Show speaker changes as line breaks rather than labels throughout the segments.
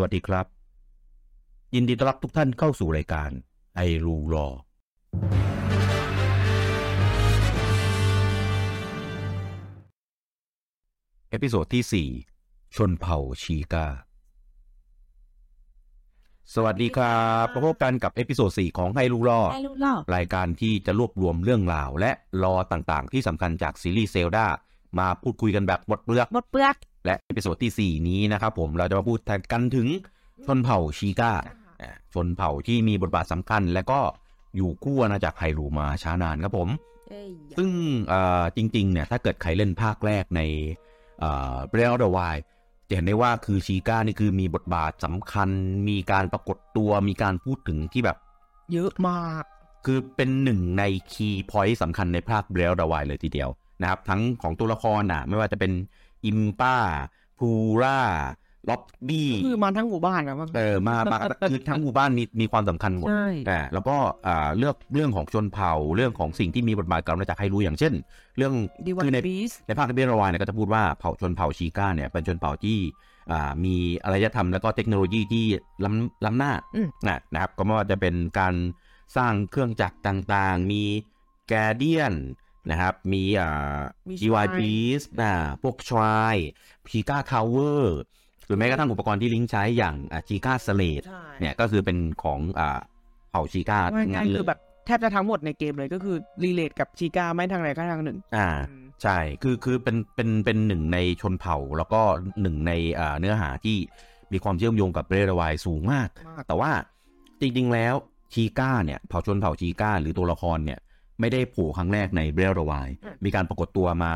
สวัสดีครับ ยินดีต้อนรับทุกท่านเข้าสู่รายการ Hyrule Lore episode ที่ 4 ชนเผ่า Sheikah สวัสดีครับพบกันกับ episode 4 ของ
Hyrule Lore Hyrule Lore รา
ยการที่จะรวบรวมเรื่องราว และ lore ต่างๆ ที่สำคัญจากซีรีส์ Zelda มาพูดคุยกันแบบหมดเปลือก
หมดเปลือก
และ episode ที่ 4 นี้นะครับผมเราจะมาพูดกันถึงชนเผ่า Sheikah อ่าชนเผ่าที่มีบทบาทสำคัญ และก็อยู่คู่อาณาจักร Hyrule มาช้านานครับผม
เอ้ย
ซึ่งเอ่อจริงๆเนี่ยถ้าเกิดใครเล่นภาคแรกในเอ่อ Breath of the Wild จะเห็นได้ว่าคือ Sheikah นี่คือมีบทบาทสำคัญ มีการปรากฏตัวมีการพูดถึงที่แบบ
เยอะมาก
คือเป็นหนึ่งใน key point สำคัญในภาค Breath of the Wild เลยทีเดียวนะครับ ทั้งของตัวละครน่ะไม่ว่าจะเป็น อิมป้าพูราล็อบบี้
คือมาทั้งหมู่บ้านอะมัน
เออมามาคือทั้งหมู่บ้านมีมีความสำคัญหมด
ใช่
แต่แล้วก็อ่าเลือกเรื่องของชนเผ่าเรื่องของสิ่งที่มีบทบาทกับอาณาจักรไฮรูอย่างเช่น เรื่อง
ดีวัน
คือใน
บีส
ในภาคเบรวายเนี่ยก็จะพูดว่าเผ่าชนเผ่าชีก้าเนี่ยเป็นชนเผ่าที่อ่ามีอารยธรรมแล้วก็เทคโนโลยีที่ล้ำล้ำหน้า
อืม
นะนะครับ ก็ไม่ว่าจะเป็นการสร้างเครื่องจักรต่างๆ มี Guardian นะครับ มีอ่า
มี
จีวาย
shrine
บีสอ่าพวก shrine Sheikah Tower หรือแม้กระทั่งอุปกรณ์ที่ลิงก์ใช้อย่าง Sheikah Slate
ใช่
เนี่ยก็คือเป็นของอ่าเผ่า Sheikah ว่า
ง่ายๆ
ทั้ง
ง่า
นั้
ย
นเลย
คือแบบแทบจะทั้งหมดในเกมเลยก็คือ relate กับ Sheikah ไม่ทางไหนก็ทางหนึ่ง
อ่าใช่คือคือเป็นเป็นเป็นหนึ่งในชนเผ่า แล้วก็หนึ่งในอ่าเนื้อหาที่มีความเชื่อมโยงกับเรดวายสูงมาก
มาก
แต่ว่าจริงๆแล้วชีก้าเนี่ยเผ่าชนเผ่าชีก้าหรือตัวละครเนี่ย ไม่ได้โผล่ครั้งแรกในเบรดวายมีการปรากฏตัวมา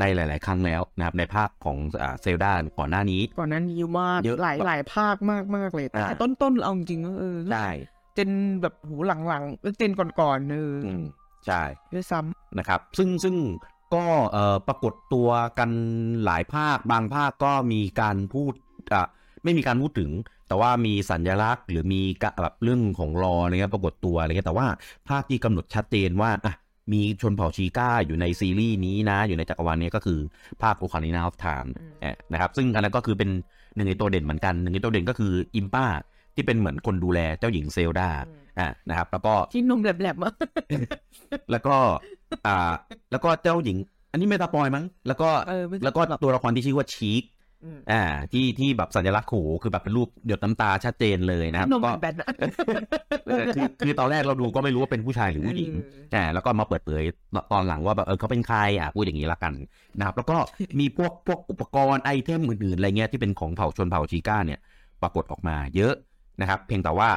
ในหลาย ๆ ครั้งแล้วนะครับในภาคของอ่าเซลดาก่อนหน้านี้
ก่อนนั้นเยอะมาก
เยอะ
หลายหลายภาคมากมากๆเลย
อ่า
แต่ต้น ๆ เอาจริงๆก็เออ
ใช่
เจนแบบหูหลังๆเจนก่อนๆเอออ
อืมใช่
ด้วยซ้
นะครับ ซึ่งซึ่งก็เอ่อปรากฏตัวกันหลายภาคบางภาคก็มีการพูดอะไม่มีการพูดถึง แต่ว่ามีสัญลักษณ์ หรือมีกะแบบเรื่องของ lore อะไรเงี้ยปรากฏตัวอะไรเงี้ยแต่ว่าภาคที่กำหนดชัดเจนว่าอะมีชนเผ่า Sheikah อยู่ในซีรีส์นี้นะ อยู่ในจักรวาลนี้ก็คือภาค Ocarina of Time นะครับ ซึ่งอันนั้นก็คือเป็นหนึ่งในตัวเด่นเหมือนกันหนึ่งในตัวเด่นก็คือ Impa ที่เป็นเหมือนคนดูแลเจ้าหญิง Zelda อะนะครับ แล้วก็ำ
ที่นุ่มแหลมๆอะ
แล้วก็อ่า แล้วก็เจ้าหญิง อันนี้ไม่ตาปอยมั้งแล้วก็
เออไม่
แล้วก็ตัวละครที่ชื่อว่าชีค
อืม
อ่า ที่ที่แบบสัญลักษณ์โขคือแบบเป็นรูปหยดน้ำตาชัดเจนเลยนะครับ
นม
ก็
แบนๆอะ
เออคือคือตอนแรกเราดูก็ไม่รู้ว่าเป็นผู้ชายหรือผู้หญิง
เออ
อ่าแล้วก็มาเปิดเผยตอนหลังว่าแบบเออเขาเป็นใครอะพูดอย่างนี้ละกันนะครับ แล้วก็มีพวกพวกอุปกรณ์ไอเทมอื่นๆอะไรเงี้ยที่เป็นของเผ่าชนเผ่าชีก้าเนี่ย ปรากฏออกมาเยอะนะครับ เพียงแต่ว่า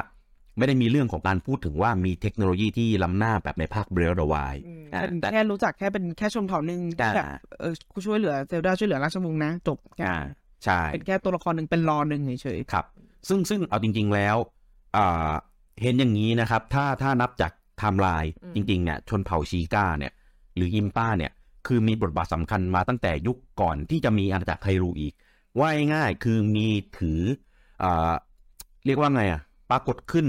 ไม่ได้มีเรื่องของการพูดถึงว่ามีเทคโนโลยีที่ล้ำหน้าแบบในภาค Breath Wild
อืม
อ่า
เป็น
แต่
แค่รู้จักแค่เป็นแค่ชนเผ่าหนึ่งที่
อ่า
แบบเออกูช่วยเหลือ Zelda ช่วยเหลือราชวงศ์นะจบ
อ่าใช่
เป็นแค่ตัวละครหนึ่งเป็น lore หนึ่งเฉย
ครับ ซึ่งซึ่งเอาจริง ๆแล้วอ่าเห็นอย่างนี้นะครับ ถ้าถ้านับจากไทม์ไลน์จริงๆเนี่ยชนเผ่า Sheikah เนี่ย หรือ Impa เนี่ย คือมีบทบาทสำคัญมาตั้งแต่ยุคก่อนที่จะมีอาณาจักร Hyrule อีก ว่าง่ายๆคือมีถืออ่าเรียกว่าไงอะ ปรากฏขึ้น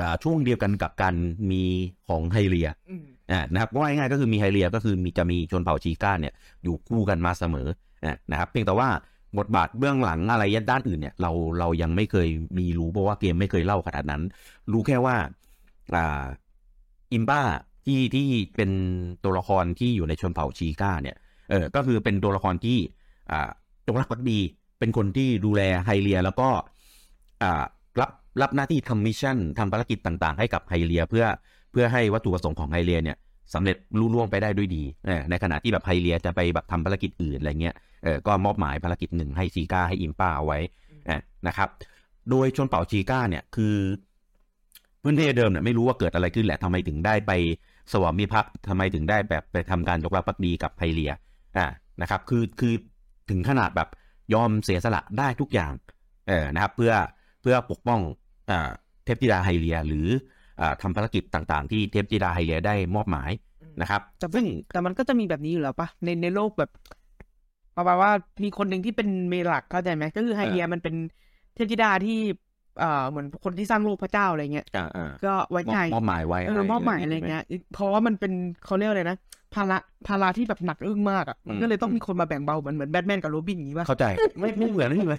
อ่าช่วงเดียวกันกับการมีของไฮเรีย
ๆอืม
อ่านะครับว่าง่ายๆก็คือมีไฮเรียก็คือมีจะมีชนเผ่าชีก้าเนี่ยอยู่คู่กันมาเสมออะนะครับเพียงแต่ว่าบทบาทเบื้องหลังอะไรด้านอื่นเนี่ยเราเรายังไม่เคยมีรู้เพราะว่าเกมไม่เคยเล่าขนาดนั้น รู้แค่ว่าอ่าอิมบ้าที่ที่เป็นตัวละครที่อยู่ในชนเผ่าชีก้าเนี่ยเออก็คือเป็นตัวละครที่อ่าจงรักภักดี เป็นคนที่ดูแลไฮเลียแล้วก็อ่ารับ รับหน้าที่ทำ mission ทำภารกิจต่างๆ ให้กับไฮเลียเพื่อเพื่อให้วัตถุประสงค์ของไฮเลียเนี่ยสำเร็จลุล่วงไปได้ด้วยดี ในขณะที่แบบไฮเลียจะไปแบบทำภารกิจอื่นอะไรเงี้ยเออก็มอบหมายภารกิจหนึ่งให้ชีก้าให้อิมป้าเอาไว้นะครับ โดยชนเผ่าชีก้าเนี่ยคือพื้นที่เดิมเนี่ยไม่รู้ว่าเกิดอะไรขึ้นแหละทำไมถึงได้ไปสวามิภักดิ์ทำไมถึงได้แบบไปทำการยกรับภักดีกับไฮเรียอ่านะครับคือคือถึงขนาดแบบยอมเสียสละได้ทุกอย่างเออนะครับเพื่อเพื่อปกป้อง เทพธิดาไฮเรีย หรืออ่าทำภารกิจต่างๆ ที่เทพธิดาไฮเรียได้มอบหมายนะครับ
แต่ซึ่งแต่มันก็จะมีแบบนี้อยู่แล้วปะในในโลกแบบประมาณว่ามีคนหนึ่งที่เป็นเมนหลักเข้าใจไหมก็คือไฮเดียมันเป็นเทพธิดาที่เอ่อเหมือนคนที่สร้างโลกพระเจ้าอะไรเงี้ย
อ่าอ่า
ก็ไว้
มอบ
ใจ
มอบหมายไว้
เออมอบหมายอะไรเงี้ยเพราะว่ามันเป็นเขาเรียกอะไรนะ ภาระภาระที่แบบหนักอึ้งมากอะมัน
อืม
ก็เลยต้องมีคนมาแบ่งเบาเหมือนเหมือนแบทแมนกับโรบินอย่างนี้ป่ะ
เข้าใจไม่ไม่เหมือนไม่เหมือน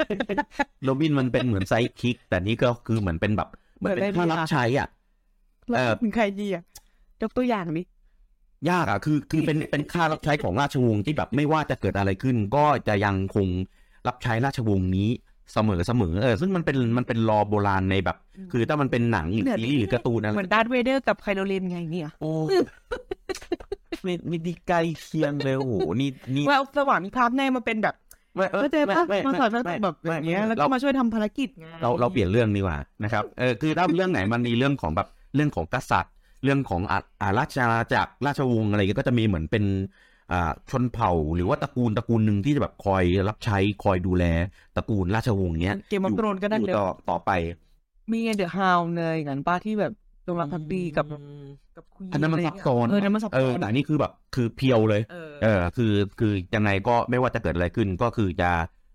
โรบินมันเป็นเหมือนไซด์คิก แต่นี่ก็คือเหมือนเป็นแบบเหมือนเป็นข้ารับใช้อะ
แล้ว
เออ
เป็นใครดีอะยกตัวอย่างนี้
ยากอะคือคือเป็นเป็นข้ารับใช้ของราชวงศ์ที่แบบไม่ว่าจะเกิดอะไรขึ้น ก็จะยังคงรับใช้ราชวงศ์นี้ เสมอเสมอเออซึ่งมันเป็นมันเป็นรอโบราณในแบบ คือถ้ามันเป็นหนังหรือ
เนี่ย
ซีรีส์หรือการ์ตูนอะไร
เหมือนดาร์ธเวเดอร์กับไคโลเรนไงเนี่ย
โอ้ไม่ไม่ได้ใกล้เคียงเลยโอ้โหนี่นี่
ว่าสว่างมีภาพแน่มาเป็นแบบ
ไม่เออ
เข้าใจปะ
ไม่
มา
ไม่
สอนมา
ไม่
แบบอย่างเงี้ย
ไม่
แล้ว
เรา
ก็มาช่วยทำภารกิจไง
เราเราเปลี่ยนเรื่องดีกว่านะครับเออคือถ้าเรื่องไหนมันมีเรื่องของแบบเรื่องของกษัตริย์ เรื่องของอาอาราชอาณาจักรราชวงศ์อะไรเงี้ยก็จะมีเหมือนเป็นอ่า ชนเผ่าหรือว่าตระกูลตระกูลหนึ่งที่จะแบบคอยรับใช้คอยดูแลตระกูลราชวงศ์เนี้ย
Game of Thrones ก็ได้
อยู่
เลย
ต่อต่อไป
มีเดอะฮาวเลยงั้นป้าที่แบบจงรักภักดีกับกับคุย
อันนั้นมันซับซ้อน
เออนั้นมันซับ
เอ
ซ้
อ
อน
แต่อันนี่คือแบบคือ pure เลย
เออ
เออ คือคือยังไงก็ไม่ว่าจะเกิดอะไรขึ้นก็คือจะ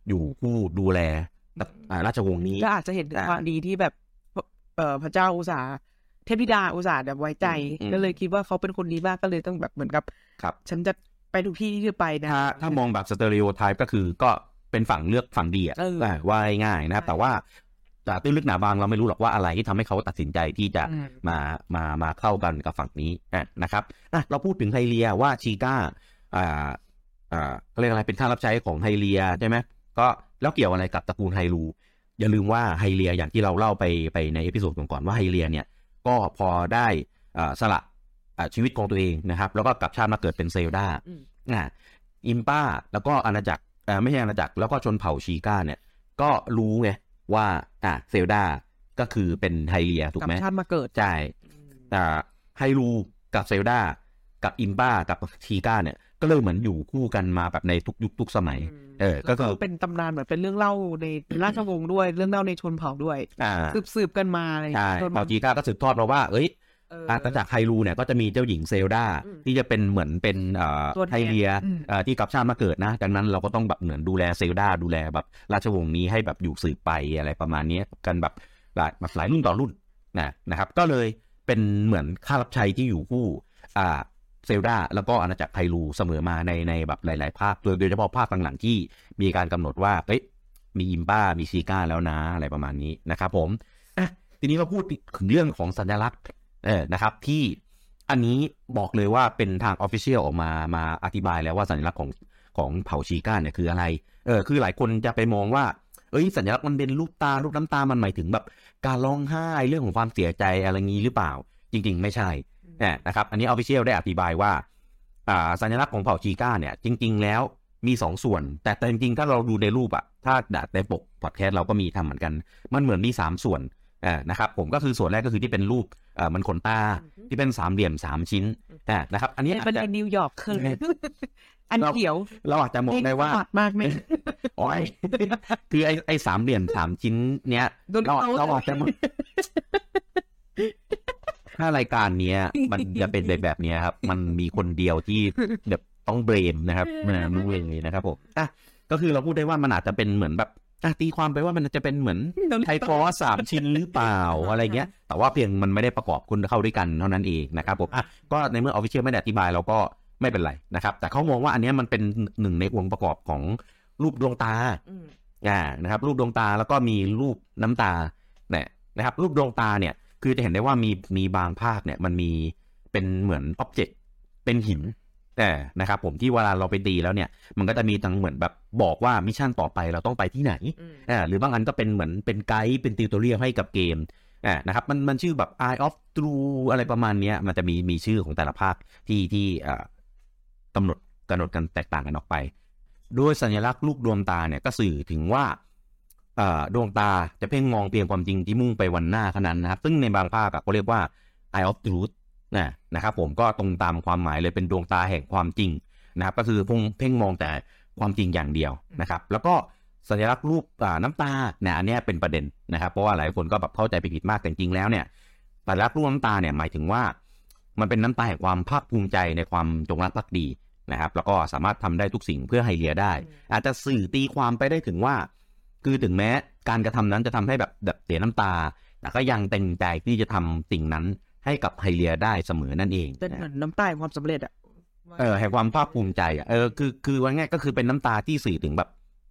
อยู่คู่ดูแลอ่าราชวงศ์นี้
ก็อาจจะเห็นถึง
อะ
ความดีที่แบบเอ่อพระเจ้าอุตสาห์เทพธิดาอุตสาห์แบบไว้ใจ
อืม
ก็เลยคิดว่าเขาเป็นคนดีมากก็เลยต้องแบบเหมือนกับ
ครับ
ฉันจะ ไปทุกที่ที่เธอไปนะ
ถ้าถ้ามองแบบ stereotype ก็คือก็เป็นฝั่งเลือกฝั่งดีอะ
เออ
อ่าว่าง่ายๆนะครับ
ใช่
แต่ว่าแต่ตื้นลึกหนาบางเราไม่รู้หรอกว่าอะไรที่ทำให้เขาตัดสินใจที่จะ
อืม
มามามาเข้ากันกับฝั่งนี้อะนะครับอะเราพูดถึงไฮเลียว่าชีก้าอ่าอ่าเขาเรียกอะไรเป็นข้ารับใช้ของไฮเลียใช่ไหมก็แล้วเกี่ยวอะไรกับตระกูลไฮรูอย่าลืมว่าไฮเลียอย่างที่เราเล่าไปไปใน episode ก่อนๆว่าไฮเลียเนี่ยก็พอได้อ่าสละอ่า ชีวิตของตัวเองนะครับ แล้วก็กลับชาติมาเกิดเป็นเซลดา
อืม
อ่าอิมป้าแล้วก็อาณาจักรอ่าไม่ใช่อาณาจักรแล้วก็ชนเผ่าชีก้าเนี่ย ก็รู้ไงว่าอ่าเซลดาก็คือเป็นไฮเลียถูก
กับ
ไหม
ชาติมาเกิด
ใช่แต่ไฮรูกับเซลดากับอิมป้ากับชีก้าเนี่ย ก็เลยเหมือนอยู่คู่กันมาแบบในทุกยุคทุกสมัย เออ ก็
แล้ว
คือ
เป็นตำนานเหมือนเป็นเรื่องเล่าในราชวงศ์ด้วย เรื่องเล่าในชนเผ่าด้วย
อ่า
สืบสืบกันมาอะไรอย่าง
ใช่
เงี้ยจน
เผ่าชีก้าก็สืบทอดมาว่า เอ้ย
เออ
อาณาจักรไฮรูเนี่ยก็จะมีเจ้าหญิงเซลดา
อืม
ที่จะเป็นเหมือนเป็นเอ่อ
ตัวแทน
ไฮเลีย
อืม
เอ่อที่กลับชาติมาเกิดนะ ดังนั้นเราก็ต้องแบบเหมือนดูแลเซลดาดูแลแบบราชวงศ์นี้ให้แบบอยู่สืบไปอะไรประมาณนี้กันแบบหลายแบบหลายรุ่นต่อรุ่นนะนะครับ ก็เลยเป็นเหมือนข้ารับใช้ที่อยู่คู่อ่าเซลดาแล้วก็อาณาจักรไฮรูเสมอมาในในแบบหลาย ๆ ภาคโดยโดยเฉพาะภาคหลังๆที่มีการกำหนดว่าเอ้ยมีอิมป้ามีชีก้าแล้วนะอะไรประมาณนี้นะครับผมอะทีนี้มาพูดถึงเรื่องของสัญลักษณ์ เออนะครับ ที่อันนี้บอกเลยว่าเป็นทาง official ออกมามาอธิบายแล้วว่าสัญลักษณ์ของของเผ่าชีก้าเนี่ยคืออะไร เออคือหลายคนจะไปมองว่า เอ้ยสัญลักษณ์มันเป็นรูปตารูปน้ำตามันหมายถึงแบบ การร้องไห้เรื่องของความเสียใจอะไรงี้หรือเปล่า จริง ๆ ไม่ใช่เนี่ยนะครับอันนี้ official ได้อธิบายว่าอ่าสัญลักษณ์ของเผ่าชีก้าเนี่ย จริง ๆ แล้วมีสองส่วน แต่แต่จริงๆถ้าเราดูในรูปอะถ้าในปกพอดแคสต์เราก็มีทำเหมือนกัน มันเหมือนมีสามส่วนอ่านะครับ ผมก็คือส่วนแรกก็คือที่เป็นรูปเอ่อ มันขนตาที่เป็นสามเหลี่ยมสามชิ้นอ่านะครับ อันนี้
เนี่ย
อา
เป็น
จจะ
ในนิวยอร์กคือ
เนี่ย
อันเขียว
เราอาจจะมองได้ว่า
ปัดมากไหม
โอ้ยคือไอ้ไอ้สามเหลี่ยมสามชิ้น เนี้ย
โดน
เรา
เขา
เราอาจจะมองถ้ารายการเนี้ย มันจะเป็นแบบแบบเนี้ยครับ มันมีคนเดียวที่แบบต้องเบรมนะครับนะรู้เลยนะครับผมอะก็คือเราพูดได้ว่ามันอาจจะเป็นเหมือนแบบอะ ตีความไปว่ามันจะเป็นเหมือนไทยฟอสสามชิ้นหรือเปล่าอะไรเงี้ย แต่ว่าเพียงมันไม่ได้ประกอบคุณเข้าด้วยกันเท่านั้นเองนะครับผมอะก็ในเมื่อออฟฟิเชียลไม่ได้อธิบายเราก็ไม่เป็นไรนะครับ แต่เขามองว่าอันเนี้ยมันเป็นหนึ่งในองค์ประกอบของรูปดวงตา
อืม
อ่านะครับ รูปดวงตาแล้วก็มีรูปน้ำตาเนี่ยนะครับ รูปดวงตาเนี่ย คือจะเห็นได้ว่ามีมีบางภาคเนี่ย มันมีเป็นเหมือน object เป็นหิน แต่นะครับผมที่เวลาเราไปตีแล้วเนี่ยมันก็จะมีทั้งเหมือนแบบบอกว่า mission ต่อไปเราต้องไปที่ไหน
อืม
อ่าหรือบางอันก็เป็นเหมือนเป็นไกด์เป็น tutorial ให้กับเกมอ่านะครับมันมันชื่อแบบ Eye of Truth อะไรประมาณเนี้ยมันจะมีมีชื่อของแต่ละภาคที่ที่อ่ากำหนดกำหนดกันแตกต่างกันออกไปโดยสัญลักษณ์รูปดวงตาเนี่ยก็สื่อถึงว่าอ่าดวงตาจะเพ่งมองเพียงความจริงที่มุ่งไปวันหน้าเท่านั้นนะครับ ซึ่งในบางภาคอะเขาเรียกว่า Eye of Truth นะนะครับผมก็ตรงตามความหมายเลยเป็นดวงตาแห่งความจริงนะครับ ก็คือพุ่งเพ่งมองแต่ความจริงอย่างเดียวนะครับ แล้วก็สัญลักษณ์รูปน้ำตาเนี่ยอันนี้เป็นประเด็นนะครับ เพราะว่าหลายคนก็แบบเข้าใจผิดมากแต่จริงแล้วเนี่ยสัญลักษณ์รูปน้ำตาเนี่ยหมายถึงว่า มันเป็นน้ำตาแห่งความภาคภูมิใจในความจงรักภักดีนะครับ แล้วก็สามารถทำได้ทุกสิ่งเพื่อไฮเลียได้ อาจจะสื่อตีความไปได้ถึงว่า คือถึงแม้การกระทำนั้นจะทำให้แบบแบบเสียน้ำตา แต่ก็ยังเต็มใจที่จะทำสิ่งนั้น ให้กับไฮเลียได้เสมอนั่นเอง
แต่เหมือนน้ำตาแห่งความสำเร็จอะ
เออแห่งความภาคภูมิใจอะเออคือคือว่าง่ายก็คือเป็นน้ำตาที่สื่อถึงแบบ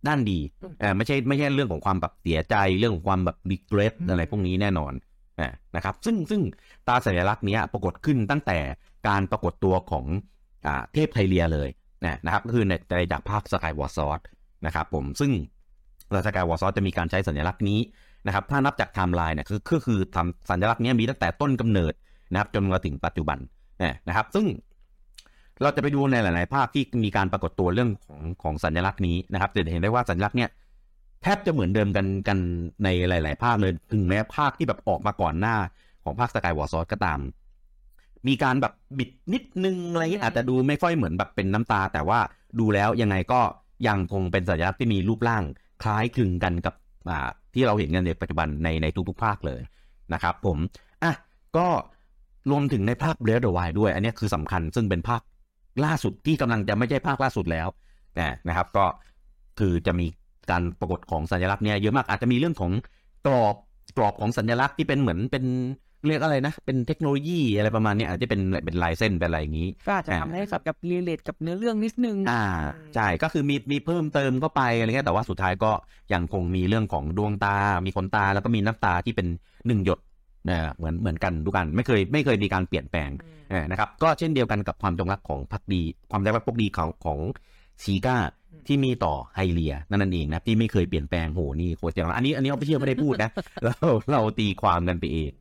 ด้านดีเออไม่ใช่ไม่ใช่เรื่องของความแบบเสียใจเรื่องของความแบบ regret อะไรพวกนี้แน่นอนอ่านะครับ ซึ่งซึ่งตาสัญลักษณ์เนี้ยปรากฏขึ้นตั้งแต่การปรากฏตัวของอ่าเทพไฮเลียเลยนะนะครับก็คือในในจากภาค Skyward Sword นะครับผมซึ่ง Skyward Sword จะมีการใช้สัญลักษณ์นี้ นะครับถ้านับจากไทม์ไลน์เนี่ยคือคือคือทำสัญลักษณ์นี้มีตั้งแต่ต้นกำเนิดนะครับจนมาถึงปัจจุบันนะครับ ซึ่งเราจะไปดูในหลาย ๆ ภาคที่มีการปรากฏตัวเรื่องของของสัญลักษณ์นี้นะครับจะเห็นได้ว่าสัญลักษณ์เนี้ยแทบจะเหมือนเดิมกันกันในหลาย ๆ ภาคเลยถึงแม้ภาคที่แบบออกมาก่อนหน้าของภาคสกายวอร์ซอสก็ตาม มีการแบบบิดนิดนึงอะไรเงี้ยอาจจะดูไม่ค่อยเหมือนแบบเป็นน้ำตา แต่ว่าดูแล้วยังไงก็ยังคงเป็นสัญลักษณ์ที่มีรูปร่างคล้ายคลึงกันกับ ที่เราเห็นกันในปัจจุบันในในทุกๆภาคเลยนะครับผมอะก็รวมถึงในภาคเบรดเดอร์ไวด้วย อันนี้คือสำคัญซึ่งเป็นภาคล่าสุดที่กำลังจะไม่ใช่ภาคล่าสุดแล้วนะครับ ก็คือจะมีการปรากฏของสัญลักษณ์เนี่ยเยอะมากอาจจะมีเรื่องของกรอบกรอบของสัญลักษณ์ที่เป็นเหมือนเป็น เรียกอะไรนะ เป็นเทคโนโลยีอะไรประมาณนี้อาจจะเป็นเป็นลายเส้นเป็นอะไรอย่างนี้
ก็อาจจะทำให้สับกับรีเลทกับเนื้อเรื่องนิดนึง
อ่าใช่ก็คือมีมีเพิ่มเติมเข้าไปอะไรเงี้ยแต่ว่าสุดท้ายก็ยังคงมีเรื่องของดวงตา มีขนตาแล้วก็มีน้ำตาที่เป็นหนึ่งหยดนะเหมือนเหมือนกันทุกกันไม่เคยไม่เคยมีการเปลี่ยนแปลงนะครับก็เช่นเดียวกันกับความจงรักของพักดี ความจงรักพักดีของของชีก้าที่มีต่อไฮเลียนั่นเองนะที่ไม่เคยเปลี่ยนแปลงโหนี่โคตรจังอันนี้อันนี้เอาไปเชื่อไม่ได้พูดนะเราเราตีความกันไปเอง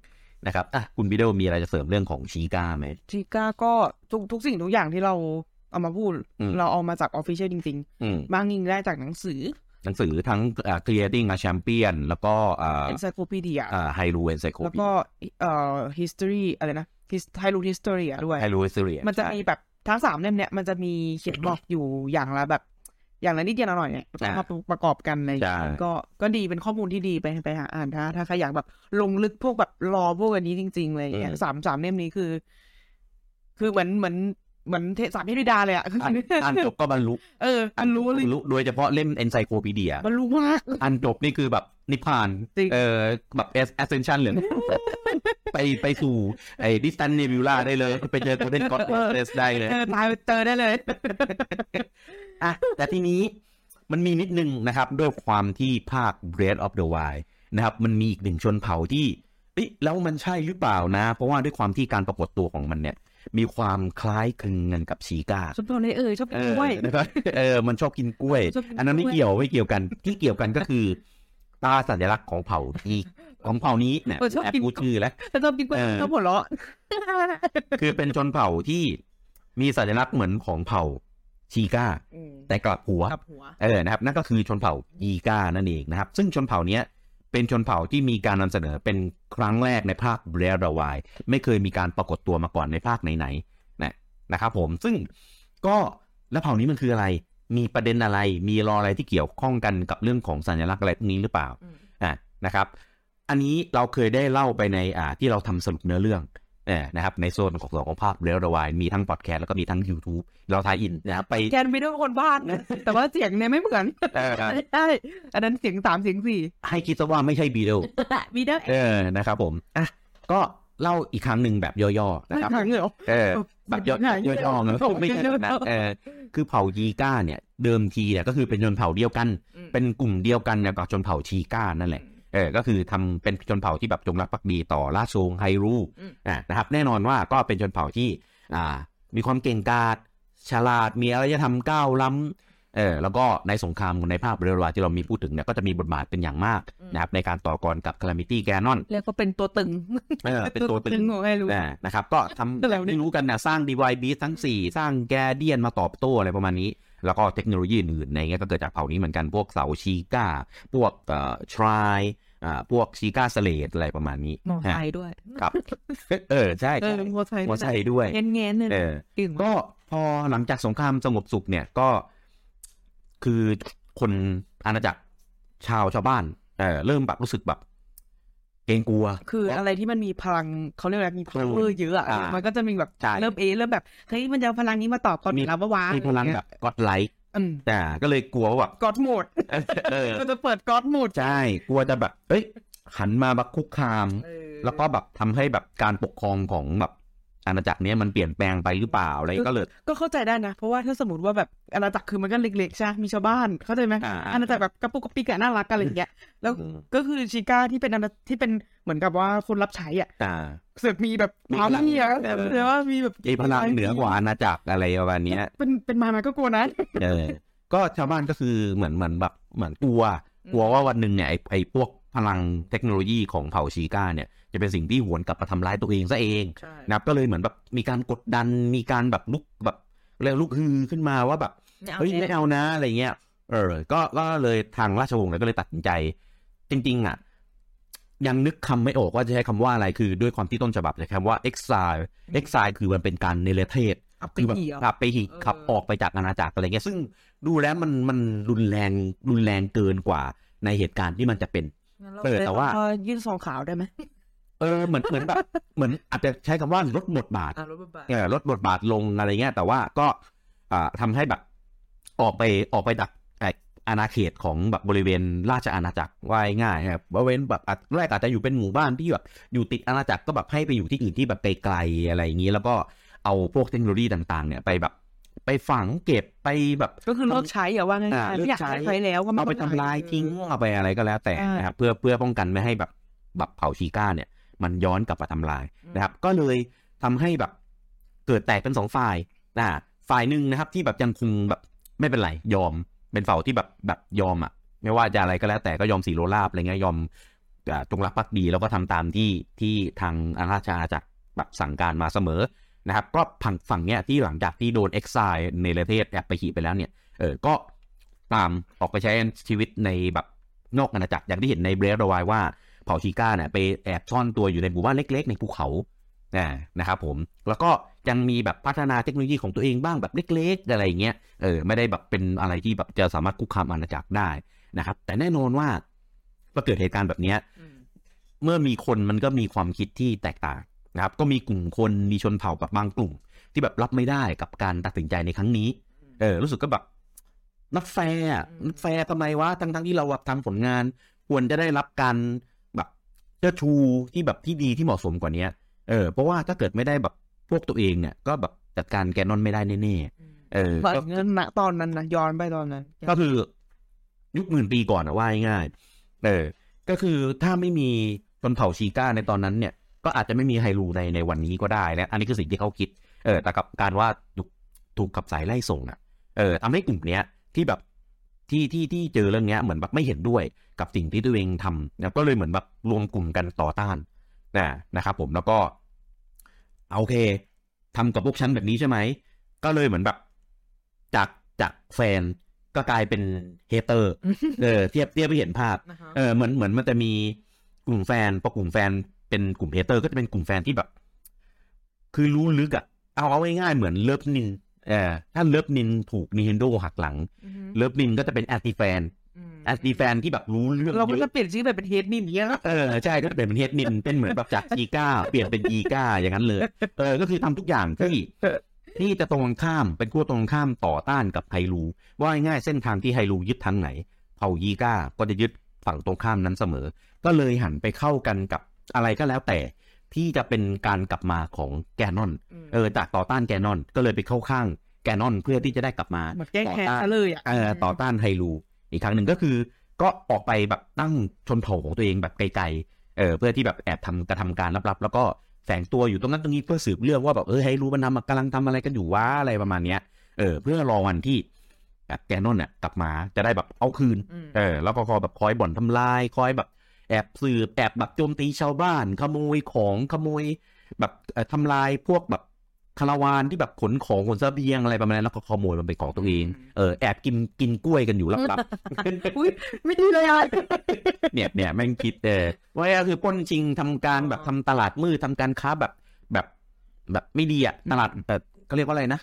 นะครับอะคุณวิดีโอมีอะไรจะเสริมเรื่องของชีก้าไหม
ชีก้าก็ทุกทุกสิ่งทุกอย่างที่เราเอามาพูด
อืม
เราเอามาจากออฟฟิเชียลจริง
อืม
ๆบางยิงได้จากหนังสือ
หนังสือทั้งอ่า creating a champion แล้วก็อ่า
encyclopedia
อ่าไฮรูเอนไซโค
แล้วก็เอ่อ history อะไรนะ his ไฮรู history อะด้วย
ไฮรู encyclopedia
มันจะมีแบบทั้งสามเล่มเนี่ยมันจะมีเขียนบอกอยู่อย่างละแบบ อย่างละนิดอย่างละหน่อยเนี่ยแล้วก็มาประกอบกันอะไรอย่างเงี้ยก็ก็ดีเป็นข้อมูลที่ดีไปไปหาอ่านถ้าถ้าใครอยากแบบลงลึกพวกแบบ lore พวกอันนี้จริงๆเลยอย่างเงี้ยสามสามเล่มนี้คือ คือเหมือนเหมือนเหมือนเทสามเทพธิดาเลยอะ
อ่านอ่านจบก็บรรลุ
เอออันรู้เลย
บรรลุโดยเฉพาะเล่ม encyclopedia
บรรลุมาก
อันจบนี่คือแบบนิพพาน
จริง
เออแบบ ascension เลยไปไปสู่ไอ้ distant nebula ได้เลย ไปเจอ golden god
เออ
ได้เลย
เออตายไปเจอได้เลย
อะแต่ทีนี้มันมีนิดนึงนะครับ ด้วยความที่ภาค Breath of the Wild นะครับ มันมีอีกหนึ่งชนเผ่าที่เอ๊ะแล้วมันใช่หรือเปล่านะ เพราะว่าด้วยความที่การปรากฏตัวของมันเนี่ย มีความคล้ายคลึงกันกับชีกา
ชอบตัวเลยเออชอบกิ
เอนอก
ล้วย
นะครับเออมันชอบกินกล้วย
ชอบกินกล้วย
อันนั้นไม่เกี่ยวไม่เกี่ยวกัน ที่เกี่ยวกันก็คือตาสัญลักษณ์ของเผ่าที่ของเผ่านี้เนี่ย
เออชอบ
แอบ
กิน
พูดชื่อแล้ว
ชอบกินกล้วย
เออ
ชอบหัวเราะ
คือเป็นชนเผ่าที่มีสัญลักษณ์เหมือนของเผ่า ชีกาแต่กลับหัว
กับหัว
เออนะครับ นั่นก็คือชนเผ่ายีกานั่นเองนะครับ ซึ่งชนเผ่าเนี้ยเป็นชนเผ่าที่มีการนำเสนอเป็นครั้งแรกในภาคเบรดาวายไม่เคยมีการปรากฏตัวมาก่อนในภาคไหนๆนะนะครับผมซึ่งก็แล้วเผ่านี้มันคืออะไร มีประเด็นอะไร มีรออะไรที่เกี่ยวข้องกันกับเรื่องของสัญลักษณ์อะไรพวกนี้หรือเปล่า
อืม
อะนะครับ อันนี้เราเคยได้เล่าไปในอ่าที่เราทำสรุปเนื้อเรื่องเออ นะครับในโซนของส่วนของภาคเบรดาวายมีทั้งพอดแคสต์แล้วก็มีทั้ง YouTube เราทายอินนะครับไป
แกนไปด้วยคนบ้านนะแต่ว่าเสียงเนี่ยไม่เหมือน
เออ
ใช่อันนั้นเสียงสามเสียงสี่
ให้คิดซะว่าไม่ใช่บีเดล
มีได้
เออนะครับผมอะก็เล่าอีกครั้งหนึ่งแบบย่อๆนะครับ
ครั้งเหรอ
เออแบบย่อ
ไหน
ๆย่อๆนะ
โอ้โห
ไม่ใช่แบบนะ
ย่อๆ
เออคือเผ่ายีก้าเนี่ย เดิมทีเนี่ยก็คือเป็นชนเผ่าเดียวกัน เป็นกลุ่มเดียวกันเนี่ยกับชนเผ่าชีก้านั่นแหละ เออก็คือทำเป็นชนเผ่าที่แบบจงรักภักดีต่อราชวงศ์ไฮรู
อืม
อ่านะครับ แน่นอนว่าก็เป็นชนเผ่าที่อ่ามีความเก่งกาจฉลาดมีอารยธรรมก้าวล้ำเออแล้วก็ในสงครามในภาคเบรลาที่เรามีพูดถึงเนี่ยก็จะมีบทบาทเป็นอย่างมากนะครับในการต่อกรกับคา l ามิตี้แกนอน
แล้วก็เป็นตัวตึง
เออเป็นตัวตึง
ของไอ้รู้
อ่านะครับ ก็ทำ
แล้วเนี่ย
ที่รู้กันนะสร้าง DY b e a s ทั้ง 4 สร้างแกเดียนมาตอบโต้อะไรประมาณนี้ แล้วก็เทคโนโลยีอื่นๆในเงี้ยก็เกิดจากเผ่านี้เหมือนกันพวกเสาชีก้า พวกเอ่อทรายอ่าพวกชีก้าสเลดอะไรประมาณนี้
มอไซ
ฮะ
ค์ด้วย
ครับเออใช่
เอ
ใช่
อมอไซค์
มอไซค์ด้วย
เงี้ยเงี้ยเนี่ย
เออ
ตื่น
ก็พอหลังจากสงครามสงบสุขเนี่ยก็คือคนอาณาจักรชาวชาวบ้านเออเริ่มแบบรู้สึกแบบ เกรงกลัว
คืออะไรที่มันมีพลังเขาเรียกอะไรมี power เยอะอะ
อ่ามั
มันก็จะมีแบบ
ใช่
เริ่มเอเริ่มแบบเฮ้ยมันจะเอาพลังนี้มาตอบตอน
มี
เราปะวะ
มีพลังแบบกอดไลท์
อืม
แต่ก็เลยกลัวว่าแบบ
กอดโหมด
เออ
ก็จะเปิดกอดโหมด
ใช่กลัวจะแบบ เอ้ยหันมาแบบคุกคาม แล้วก็แบบทำให้แบบการปกครองของแบบ อาณาจักรเนี้ยมันเปลี่ยนแปลงไปหรือเปล่าอะไรก็เลย
ก็เข้าใจได้นะ เพราะว่าถ้าสมมติว่าแบบอาณาจักรคือมันก็เล็กๆใช่มีชาวบ้านเข้าใจไหม
อ่า
อาณาจักรแบบกระปุกกระปิกอะน่ารักกันอะไรอย่างเงี้ยแล้วก็คือชิก้าที่เป็นอาณาที่เป็นเหมือนกับว่าคนรับใช้อะ
อ่า
เสือกมีแบบ
มี
พา
พลัง
มี่อะ
เออ
แต่ว่ามีแบบ
ไอ้พลังเหนือกว่าอาณาจักรอะไรประมาณเนี้ย
เป็นเป็นมามาก็กลัวนะ
เออก็ชาวบ้านก็คือเหมือนเหมือนแบบเหมือนกลัวกลัวว่าวันหนึ่งเนี่ยไอ้ไอ้พวกพลังเทคโนโลยีของเผ่าชีก้าเนี่ย จะเป็นสิ่งที่หวนกลับมาทำร้ายตัวเองซะเอง
ใช่
นะครับก็เลยเหมือนแบบมีการกดดันมีการแบบลุกแบบเรียกลุกฮือขึ้นมาว่าแบบเฮ้ยไม่เอานะอะไรเงี้ยเออ ก็ก็เลยทางราชวงศ์เนี่ยก็เลยตัดสินใจ จริง ๆ อะ ยังนึกคำไม่ออกว่าจะใช้คำว่าอะไรคือด้วยความที่ต้นฉบับใช้คำว่า exile exile คือมันเป็นการเนรเทศ
เอาไป
คือแบบ
เหี่ยว
ขับไปหี
เออ
ขับออกไปจากอาณาจักรอะไรเงี้ยซึ่งดูแล้วมันมันรุนแรงรุนแรงเกินกว่าในเหตุการณ์ที่มันจะเป็นเออแต่ว่า
พอยื่นซองขาวได้ไหม
เออเหมือนเหมือนแบบเหมือนอาจจะใช้คำว่าลดบทบาท
อ่ารถบรรทุก
เออลดบทบาทลงอะไรเงี้ยแต่ว่าก็อ่าทำให้แบบออกไปออกไปจากไอ้อาณาเขตของแบบบริเวณราชอาณาจักรว่าง่ายๆครับบริเวณแบบอาจแรกอาจจะอยู่เป็นหมู่บ้านที่แบบอยู่ติดอาณาจักรก็แบบให้ไปอยู่ที่อื่นที่แบบไกลๆอะไรอย่างนี้ แล้วก็เอาพวกเทคโนโลยีต่างๆ เนี่ยไปแบบไปฝังเก็บไปแบบ
ก็คือเลิกใช้อย่าว่าง่าย
อ่า
ๆไม่อยาก
เลิกใช้
ใช้แล้วก็ม่
เอาไป
ต้ง
ทำลาย
ใช้
ทิ้งเอาไปอะไรก็แล้วแต่
ใช่
นะครับเพื่อเพื่อป้องกันไม่ให้แบบแบบเผาชีก้าเนี่ย มันย้อนกลับมาทำลายนะครับ ก็เลยทำให้แบบเกิดแตกเป็นสองฝ่ายนะฝ่ายหนึ่งนะครับ ที่แบบยังคงแบบไม่เป็นไรยอม เป็นฝ่ายที่แบบแบบยอมอะ ไม่ว่าจะอะไรก็แล้วแต่ก็ยอมสีโรราบอะไรเงี้ยยอมอ่าจงรักภักดีแล้วก็ทำตามที่ที่ทางอาณาจักรจากรแบบสั่งการมาเสมอนะครับก็ฝั่งฝั่งเนี้ยที่หลังจากที่โดนเอ็กซายในประเทศแอบไปขี่ไปแล้วเนี่ยเออก็ตามออกไปใช้ชีวิตในแบบนอกอาณาจักรอย่างที่เห็นในเบรดเอาไว้ว่า เผ่าชิก้าเนี่ยไปแอบซ่อนตัวอยู่ในหมู่บ้านเล็ก ๆ ในภูเขานะนะครับผมแล้วก็ยังมีแบบพัฒนาเทคโนโลยีของตัวเองบ้างแบบเล็ก ๆ อะไรเงี้ยเออไม่ได้แบบเป็นอะไรที่แบบจะสามารถคุกคามอาณาจักรได้นะครับ แต่แน่นอนว่าพอเกิดเหตุการณ์แบบเนี้ยเมื่อมีคนมันก็มีความคิดที่แตกต่างนะครับ ก็มีกลุ่มคนมีชนเผ่าแบบบางกลุ่ม ที่แบบรับไม่ได้กับการตัดสินใจในครั้งนี้เออรู้สึกก็แบบนักแฟร์นักแฟร์ทำไมวะทั้งทั้งๆที่เราแบบทำผลงาน ควรจะได้รับการ แบบเจ้าชูที่แบบที่ดีที่เหมาะสมกว่าเนี้ยเออเพราะว่าถ้าเกิดไม่ได้แบบพวกตัวเองเนี่ยก็แบบจัดการแกนนอนไม่ได้แน่ๆเออ
ว่า
ก็
เงินณตอนนั้นนะย้อนไปตอนนั้น
ก็คือ ยุคหมื่นปีก่อนอะว่าง่ายๆเออ ก็คือถ้าไม่มีชนเผ่าชีก้าในตอนนั้นเนี่ย ก็อาจจะไม่มีไฮรูในในวันนี้ก็ได้นะอันนี้คือสิ่งที่เขาคิด เออ แต่กับการว่าถูกถูกขับสายไล่ส่งอะเออทำให้กลุ่มเนี้ยที่แบบ ที่ที่ที่เจอเรื่องเนี้ยเหมือนแบบไม่เห็นด้วยกับสิ่งที่ตัวเองทำนะก็เลยเหมือนแบบรวมกลุ่มกันต่อต้านนะนะครับผมแล้วก็เอาโอเคทำกับพวกฉันแบบนี้ใช่ไหม ก็เลยเหมือนแบบ จากจากแฟนก็กลายเป็นเฮเตอร์ เออเทียบเทียบไปเห็นภาพ
นะคะ
เออเหมือนเหมือนมันจะมีกลุ่มแฟนพอกลุ่มแฟนเป็นกลุ่ม hater ก็จะเป็นกลุ่มแฟนที่แบบ คือรู้ลึกอะเอาเอาง่ายๆเหมือนเลิฟนิน เออถ้าเลิฟนินถูก Nintendo หักหลัง
อือฮึ
เลิฟนินก็จะเป็น anti แฟน
อืม
anti แฟนที่แบบรู้เรื่อง
เราก็
เย
จะ
อะ
เปลี่ยนชื่อแบบเป็นเฮดนินอย่างเงี้ยนะ
เออใช่ก็จะเปลี่ยนเป็นเฮดนินเป็นเหมือนแบบจากชีก้าเปลี่ยนเป็นยีก้าอย่างนั้นเลยเออก็คือทำทุกอย่างที่ที่จะตรงกันข้ามเป็นขั้วตรงกันข้ามต่อต้านกับไฮรูว่าง่ายๆเส้นทางที่ไฮรูยึดทางไหนเผ่ายีก้าก็จะยึดฝั่งตรงข้ามนั้นเสมอ ก็เลยหันไปเข้ากันกับอะไรก็แล้วแต่ ที่จะเป็นการกลับมาของแกนนอน เออ จากต่อต้านแกนนอน ก็เลยไปเข้าข้างแกนนอนเพื่อที่จะได้กลับมา
เหมือนแก้แค้น
ต่อต้าน
ซะเลยอะ
เอ่อต่อต้านไฮรู อีกครั้งหนึ่งก็คือ ก็ออกไปแบบตั้งชนเผ่าของตัวเองแบบไกลๆ เออ เพื่อที่แบบแอบทำกระทำการลับๆ แล้วก็แฝงตัวอยู่ตรงนั้นตรงนี้เพื่อสืบเรื่องว่าแบบเออไฮรูมันทำกำลังทำอะไรกันอยู่วะอะไรประมาณเนี้ย เออ เพื่อรอวันที่แบบแกนนอนเนี่ยกลับมาจะได้แบบเอาคืน
อืม
เออ แล้วก็คอยแบบคอยบ่อนทำลายคอยแบบ แอบสืบแอบแบบโจมตีชาวบ้าน ขโมยของขโมย แบบเอ่อทำลายพวกแบบคาราวานที่แบบขนของขนเสบียงอะไรประมาณนั้นแล้วก็ขโมยมันเป็นของตัวเองเออแอบกินกินกล้วยกันอยู่ลับ
อุ้ยไม่ดีเลยอะ
ๆเนี่ยเนี่ยแม่งคิดเออว่าก็คือปล้นชิงทำการแบบทำตลาดมืดทำการค้าแบบแบบแบบไม่ดีอะตลาดเออเขาเรียกว่าอะไรนะ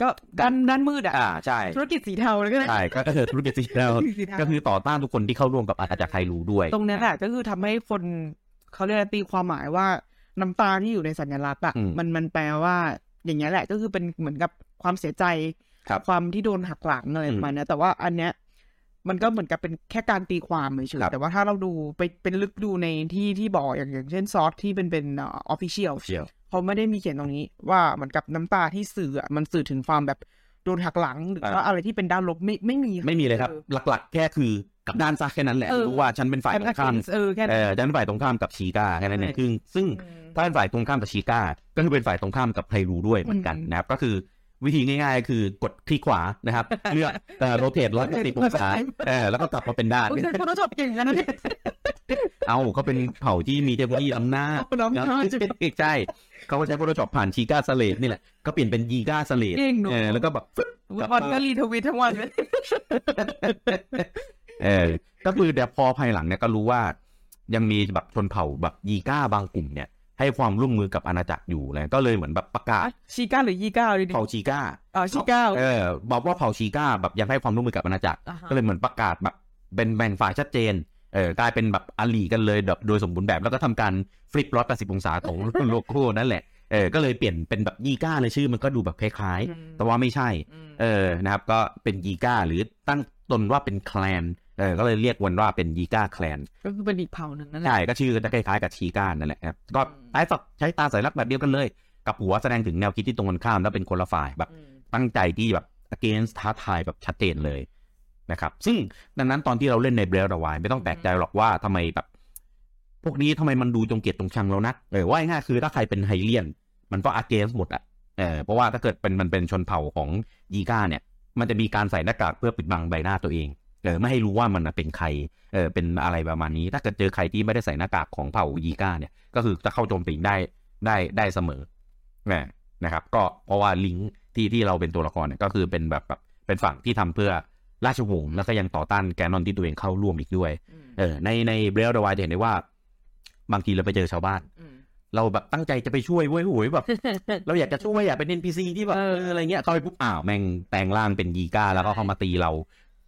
ก็ด้านด้านมืดอะ
อ่าใช่
ธุรกิจสีเทาเลยก็ได้
ใช่ก็เออธุรกิจสีเทา
สีเทา
ก็คือต่อต้านทุกคนที่เข้าร่วมกับอาณาจักรไทยรู้ด้วย
ตรงนั้นแหละก็คือทำให้คนเขาเรียกอะไรตีความหมายว่าน้ำตาที่อยู่ในสัญลักษณ์อะ
อืม
มันมันแปลว่าอย่างเงี้ยแหละก็คือเป็นเหมือนกับความเสียใจ
ครับ
ความที่โดนหักหลังอะไร
อืม
ประมาณเนี้ยแต่ว่าอันเนี้ยมันก็เหมือนกับเป็นแค่การตีความเฉย
ครับ
ๆแต่ว่าถ้าเราดูไปเป็นลึกดูในที่ที่บอกอย่างอย่างเช่นซอสที่เป็นเป็นออฟฟิเชียล
เชียว
เขาไม่ได้มีเขียนตรงนี้ว่าเหมือนกับน้ำตาที่สื่ออะมันสื่อถึงความแบบโดนหักหลังหรือว่าอะไรที่เป็นด้านลบไม่ไม่มี
ไม่มีเลยครับ หลัก ๆ แค่คือกับด้านซะแค่นั้นแหละ
เออ
รู้ว่าฉันเป็นฝ่ายตรงข้าม
เออแค่
เอ
นั้น
อฉันเป็นฝ่ายตรงข้ามกับชีกาแค่นั้นเอง
ใช่
ซึ่งซึ่ง
อืม
ถ้าเป็นฝ่ายตรงข้ามกับชีกาก็คือเป็นฝ่ายตรงข้ามกับไพรูด้วยเหมือนกัน
อืม
นะครับก็คือ วิธีง่ายๆ คือกดคลิกขวานะครับเลือกเอ่อโรเทตร้อยแปดสิบองศาเออแล้วก็กลับมาเป็นด้าน
โอ้ยแต่คนชอบเก่งกันนะเนี่ย
เอาเขาเป็นเผ่าที่มีเทคโนโลยีล้ำหน้า
เอาล้ำหน้า
ใช่เขาก็ใช้ Photoshop ผ่านชีกาสเลดนี่แหละ ก็เปลี่ยนเป็นยีกาสเลด
เก่งหนู
เออแล้วก็แบบฟึ๊บ
วันก็รีทวิตทั้งวันเลย
เออก็คือแต่พอภายหลังเนี่ยก็รู้ว่า ยังมีแบบชนเผ่าแบบยีก้าบางกลุ่มเนี่ย ให้ความร่วมมือกับอาณาจักรอยู่เลยก็เลยเหมือนแบบประกาศ
ชิก้าหรือยี่ก้าเลยดิ
เผ่าชีก้า
อ๋อชิก้า
เออบอกว่าเผ่าชีก้าแบบยังให้ความร่วมมือกับอาณาจักร
อ่าฮะ
ก็เลยเหมือนประกาศแบบเป็นแบ่งฝ่ายชัดเจนเออกลายเป็นแบบอาลีกันเลยแบบโดยสมบูรณ์แบบแล้วก็ทำการฟลิปร้อยแปดสิบองศาของโลโก้นั่นแหละเออก็เลยเปลี่ยนเป็นแบบยีก้าเลยชื่อมันก็ดูแบบคล้าย
อืม
ๆแต่ว่าไม่ใช่
ม
เออนะครับ ก็เป็นยีก้าหรือตั้งตนว่าเป็นแคลน เออก็เลยเรียกวันว่าเป็นยีก้าแคลน
ก็คือเป็นอีกเผ่าหนึ่งนั่นแหละ
ใช่ ก็ชื่อก็จะคล้ายๆกับชีก้านั่นแหละครับก็
อืม
ใช้ฝักใช้ตาสัญลักษณ์แบบเดียวกันเลย กับหัวแสดงถึงแนวคิดที่ตรงกันข้ามแล้วเป็นคนละฝ่ายแบบ
อืม
ตั้งใจที่แบบ against ท้าทายแบบชัดเจนเลยนะครับ ซึ่งดังนั้นตอนที่เราเล่นในเบล e วายไม่ต้องแปลกใจหรอกว่าทำไมแบบ พวกนี้ทำไมมันดูจงเกลียดจงชังเรานักเออว่าง่ายๆคือถ้าใครเป็นไฮเลียน มันก็ against หมดอะเออเพราะว่าถ้าเกิดเป็นมันเป็นชนเผ่าของยีก้าเนี่ย มันจะมีการใส่หน้ากากเพื่อปิดบังใบหน้าตัวเอง เออไม่ให้รู้ว่ามันน่ะเป็นใครเออเป็นอะไรประมาณนี้ ถ้าเกิดเจอใครที่ไม่ได้ใส่หน้ากากของเผ่ายีก้าเนี่ย ก็คือจะเข้าโจมตีได้ได้ได้เสมอนะนะครับ ก็เพราะว่าลิงก์ที่ที่เราเป็นตัวละครเนี่ยก็คือเป็นแบบแบบเป็นฝั่งที่ทำเพื่อราชวงศ์แล้วก็ยังต่อต้านแกนนอนที่ตัวเองเข้าร่วมอีกด้วย
อืม
เออ ในในเบลเดวายจะเห็นได้ว่า บางทีเราไปเจอชาวบ้าน
อืม
เราแบบตั้งใจจะไปช่วยเว้ยโหยแบบ เราอยากจะช่วยอยากเป็น NPC ที่แบบ
เออ
เอออะไรเงี้ยเข้าไปปุ๊บอ้าวแม่งแปลงร่างเป็นยีก้าแล้วก็เข้ามาตีเรา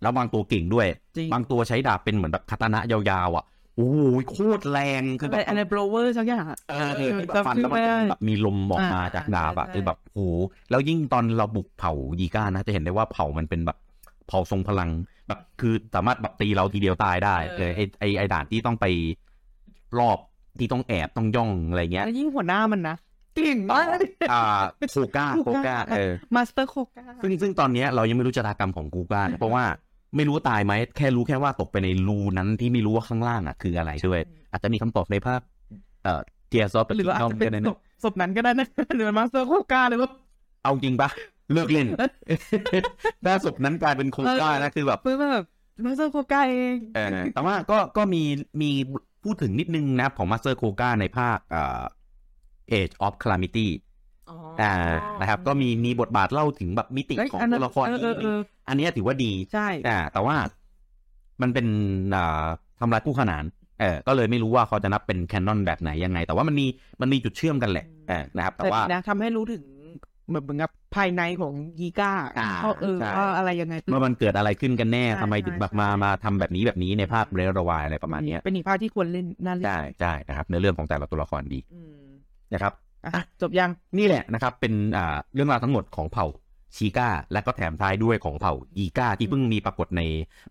แล้วบางตัวเก่งด้วย
จริง
บางตัวใช้ดาบเป็นเหมือนแบบคาตานะยาวๆอะโอ้โหโคตรแรงคือ
อะ
แบ
ไร
บ
อะไรโบรเวอร์สักอย่างอะ
เออที่แบบ
จำ
ฟัน
ชื่
แล้ว
อ
มัน
ไม่ได้
แบบมีลมออกมา
อ่า
จากดาบอะ
ใช่
คือแบบโหแล้วยิ่งตอนเราบุกเผายีก้านะ จะเห็นได้ว่าเผามันเป็นแบบเผาทรงพลัง แบบคือสามารถแบบตีเราทีเดียวตายได้เออไอไอไอด่านที่ต้องไปรอบที่ต้องแอบต้องย่องอะไรเงี้ย
แล้วยิ่งหัวหน้ามันนะเก่งมาก
อ่าโคก้าโคก้าเออ
มาสเตอร์โคก้า
ซึ่งซึ่งตอนเนี้ยเรายังไม่รู้ชะตากรรมของกูก้านะเพราะว่า ไม่รู้ว่าตายไหมแค่รู้แค่ว่าตกไปในรูนั้นที่ไม่รู้ว่าข้างล่างอะคืออะไรด้วย อาจจะมีคำตอบในภาคเอ่อ Tears of
หรือว่าอาจจะเป็นศพศพนั้นก็ได้นะหรือ master โคก้าเลยว่า
เอาจริงปะเลิกเล่นถ้าศพนั้นกลายเป็นโคก้านะคือแบบ
เพื่อแบบ master โคก้าเอง
เออแต่ว่าก็ก็มีมีพูดถึงนิดนึงนะของ master โคก้าในภาคเอ่อ Age of Calamity อ่านะครับ ก็มีมีบทบาทเล่าถึงแบบมิติ
เอ้ย
ของ
อันนั้
ตั
น
วละคร
เออเออเออ
อันเนี้ยถือว่าดี
ใช่
อ่าแต่ว่ามันเป็นอ่าทำลายคู่ขนานเออก็เลยไม่รู้ว่าเขาจะนับเป็นแคนนอนแบบไหนยังไง แต่ว่ามันมีมันมีจุดเชื่อมกันแหละเออนะครับ แต่
แต่
ว่า
นะทำให้รู้ถึงแบบเหมือนกับภายในของยีก้า
อ่า
เขาเออ
ใช่
ว่าอะไรยังไง
เมื่อมันเกิดอะไรขึ้นกันแน่
ใช่
ทำไมถึงแบบ
ใช่
มามาทำแบบนี้แบบนี้ในภาคเรลวายอะไรประมาณเนี้ย
เป็นอีกภาคที่ควรเล่นน่าเล่น
ใช่ใช่นะครับเนื้อเรื่องของแต่ละตัวละครดี
อืม
นะครับ
อะจบยัง
นี่แหละนะครับ เป็นอ่าเรื่องราวทั้งหมดของเผ่าชีก้าและก็แถมท้ายด้วยของเผ่ายีก้าที่เพิ่งมีปรากฏใน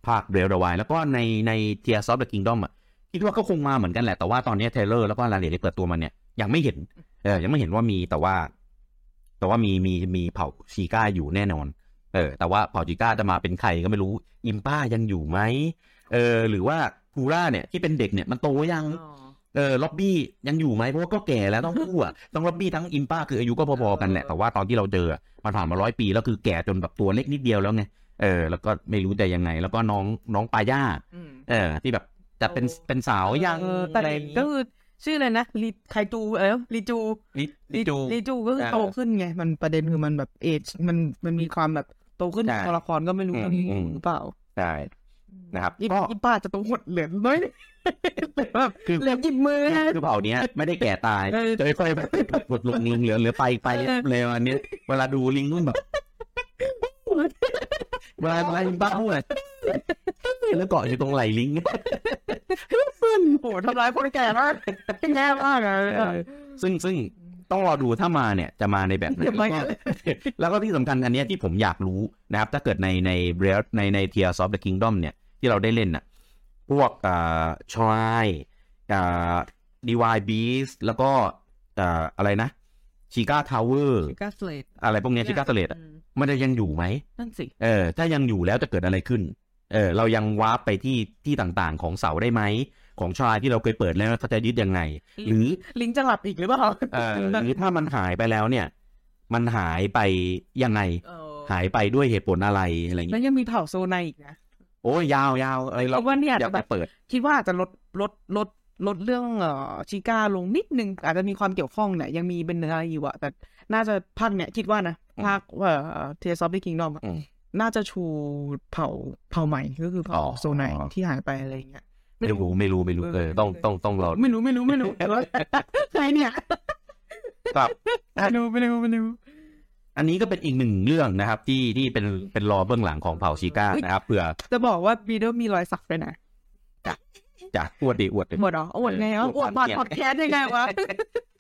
ภาคเรลวาย แล้วก็ในใน Tears of the Kingdom อะคิดว่าก็คงมาเหมือนกันแหละ แต่ว่าตอนนี้ trailer แล้วก็รายละเอียดที่เปิดตัวมันเนี่ยยังไม่เห็นเออยังไม่เห็นว่ามีแต่ว่า แต่ว่ามีมีมีเผ่าชีก้าอยู่แน่นอน เออ แต่ว่าเผ่าชีก้าจะมาเป็นใครก็ไม่รู้อิมป้ายังอยู่ไหมเออ หรือว่าพูร่าเนี่ยที่เป็นเด็กเนี่ยมันโตยัง เออร็อบบี้ยังอยู่ไหมเพราะว่าก็แก่แล้วต้องพูดอะต้องร็อบบี้ทั้งอิมป้าคืออายุก็พอๆกันแหละแต่ว่าตอนที่เราเจออะมันผ่านมาร้อยปีแล้วคือแก่จนแบบตัวเล็กนิดเดียวแล้วไงเออแล้วก็ไม่รู้จะยังไง แล้วก็น้องน้องปาย่า
อืม
เออ ที่แบบจะเป็น
โอ้
เป็นสาวยัง
เออแต่
อะไร
ก็คือชื่ออะไรนะลีไคจูเออลีจู
ลิลิจู
ลีจูก็คือ
อ่า
โตขึ้นไง มันประเด็นคือมันแบบ age มันมันมีความแบบโตขึ้น
ใช่
ตัวละครก็ไม่รู้
อืม
ตอนนี้
อืม
หรือเปล่า
ใช่ นะครับ
ยี่
ก็
ยี่ป้าจะต้องหดเหลือน้อยแบบ
คือ
เหลือหยิบมือนะ
คือเผ่าเนี้ยไม่ได้แก่ตาย
เออ
จะค่อยๆแบบกดลงลงเหลือเหลือไปไป
เออ
เลยอันนี้ เวลาดูลิงก์มันแบบเวลาเวลาอิมป้าพูดอะไรแล้วเกาะอยู่ตรงไหล่ลิงก์
โหทำร้ายคนแก่มากแย่มากอะ
เออซึ่งซึ่งต้องรอดูถ้ามาเนี่ยจะมาในแบบไหน
เดี๋ยว
แล้ว
มา
ก็แล้วก็ที่สำคัญอันเนี้ยที่ผมอยากรู้นะครับ ถ้าเกิดในใน Breath ในใน Tears of the Kingdom เนี่ย ที่เราได้เล่นน่ะพวกอ่า Shrine อ่า Divine Beast แล้วก็อ่าอะไรนะ Sheikah Tower Sheikah Slate อะไรพวกเนี้ Sheikah Slate มันจะยังอยู่ไหม
นั่นสิ
เออถ้ายังอยู่แล้วจะเกิดอะไรขึ้นเออเรายังวาร์ปไปที่ที่ต่างๆของเสาได้ไหมของชายที่เราเคยเปิดแล้วเขาจะยึดยังไง หรือ
ลิงก์จะหลับอีกหรือเปล่า
เออหรือถ้ามันหายไปแล้วเนี่ย มันหายไปยังไง หายไปด้วยเหตุผลอะไรอะไรอย่าง
แล้ว
เงี้ย
ยังมีเผ่า Zonai อีกนะ
โอ้ยยาวยาวอะไรเรา
คิดว่าเนี่ย
อยาก
แบ
จะ
บ
เปิด
คิดว่าอาจจะลดลดลดลดเรื่องเอ่อ Sheikah ลงนิดนึง อาจจะมีความเกี่ยวข้องเนี่ยยังมีเป็นอะไรอยู่อะแต่น่าจะภาคเนี่ยคิดว่านะ
อืม
ภาคเอ่อ Tears of Kingdom อืมน่าจะชูเผ่าเผ่าใหม่ก็คือเผ่า
อ๋อ
โซไนที่หายไปอะไรอย่างเงี้ย
ไม่รู้ไม่รู้ไม่รู้เออต้องต้องต้องรอ
ไม่รู้ไม่รู้ไม่รู้ใครเนี่ย
ครับ
ไม่รู้ไม่รู้ไม่รู้
อันนี้ก็เป็นอีกหนึ่งเรื่องนะครับ ที่ที่เป็นเป็นรอเบื้องหลังของเผ่าชิก้านะครับเผื่อ
จะบอกว่าบีโดมีรอยสักด้วยนะ
จะอวดดิอวดดิ
หมดเหรออวดไงอะอวดบอดพอดแคสต์ยังไงวะ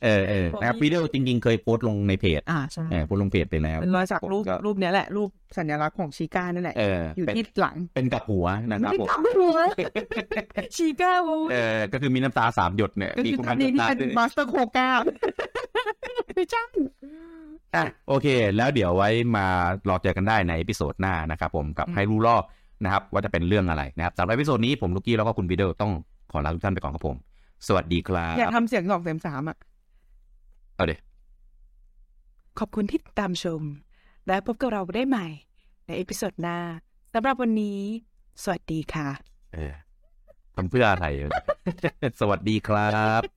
เออเออนะครับวิดีโอจริงๆ เคยโพสต์ลงในเพจ
อ่าใช่
เออโพสต์ลงเพจไปแล้ว
เป็นรอยสักรูป
ก็
รูปเนี้ยแหละ รูปสัญลักษณ์ของ Sheikah นั่นแหละ
เออ
อยู่
เป็น
ที่หลัง
เป็นกับหัวนะครับผม
ทำไม่รู้เลย Sheikah โว้
เออก็คือมีน้ำตาสามหยดเนี่ย
ก็
มี
คือ
คุณ
ตอนนี้ที่เป็น Mas ter Kohga ไม่ใช่
อะโอเค แล้วเดี๋ยวไว้มารอเจอกันได้ใน episode หน้านะครับผมกับ
อืม
ให้รู้รอบนะครับว่าจะเป็นเรื่องอะไรนะครับสำหรับ episode นี้ผมลูกกี้แล้วก็คุณวิดีโอต้องขอลาทุกท่านไปก่อนครับผม สวัสดีครับ
อยากทำเสียงสองเสียงสามอะ
เอาเดี๋ยว
ขอบคุณที่ติดตามชม และพบกับเราได้ใหม่ ใน episode หน้าสำหรับวันนี้ สวัสดีค่ะ
เออทำเพื่ออะไร สวัสดีครับ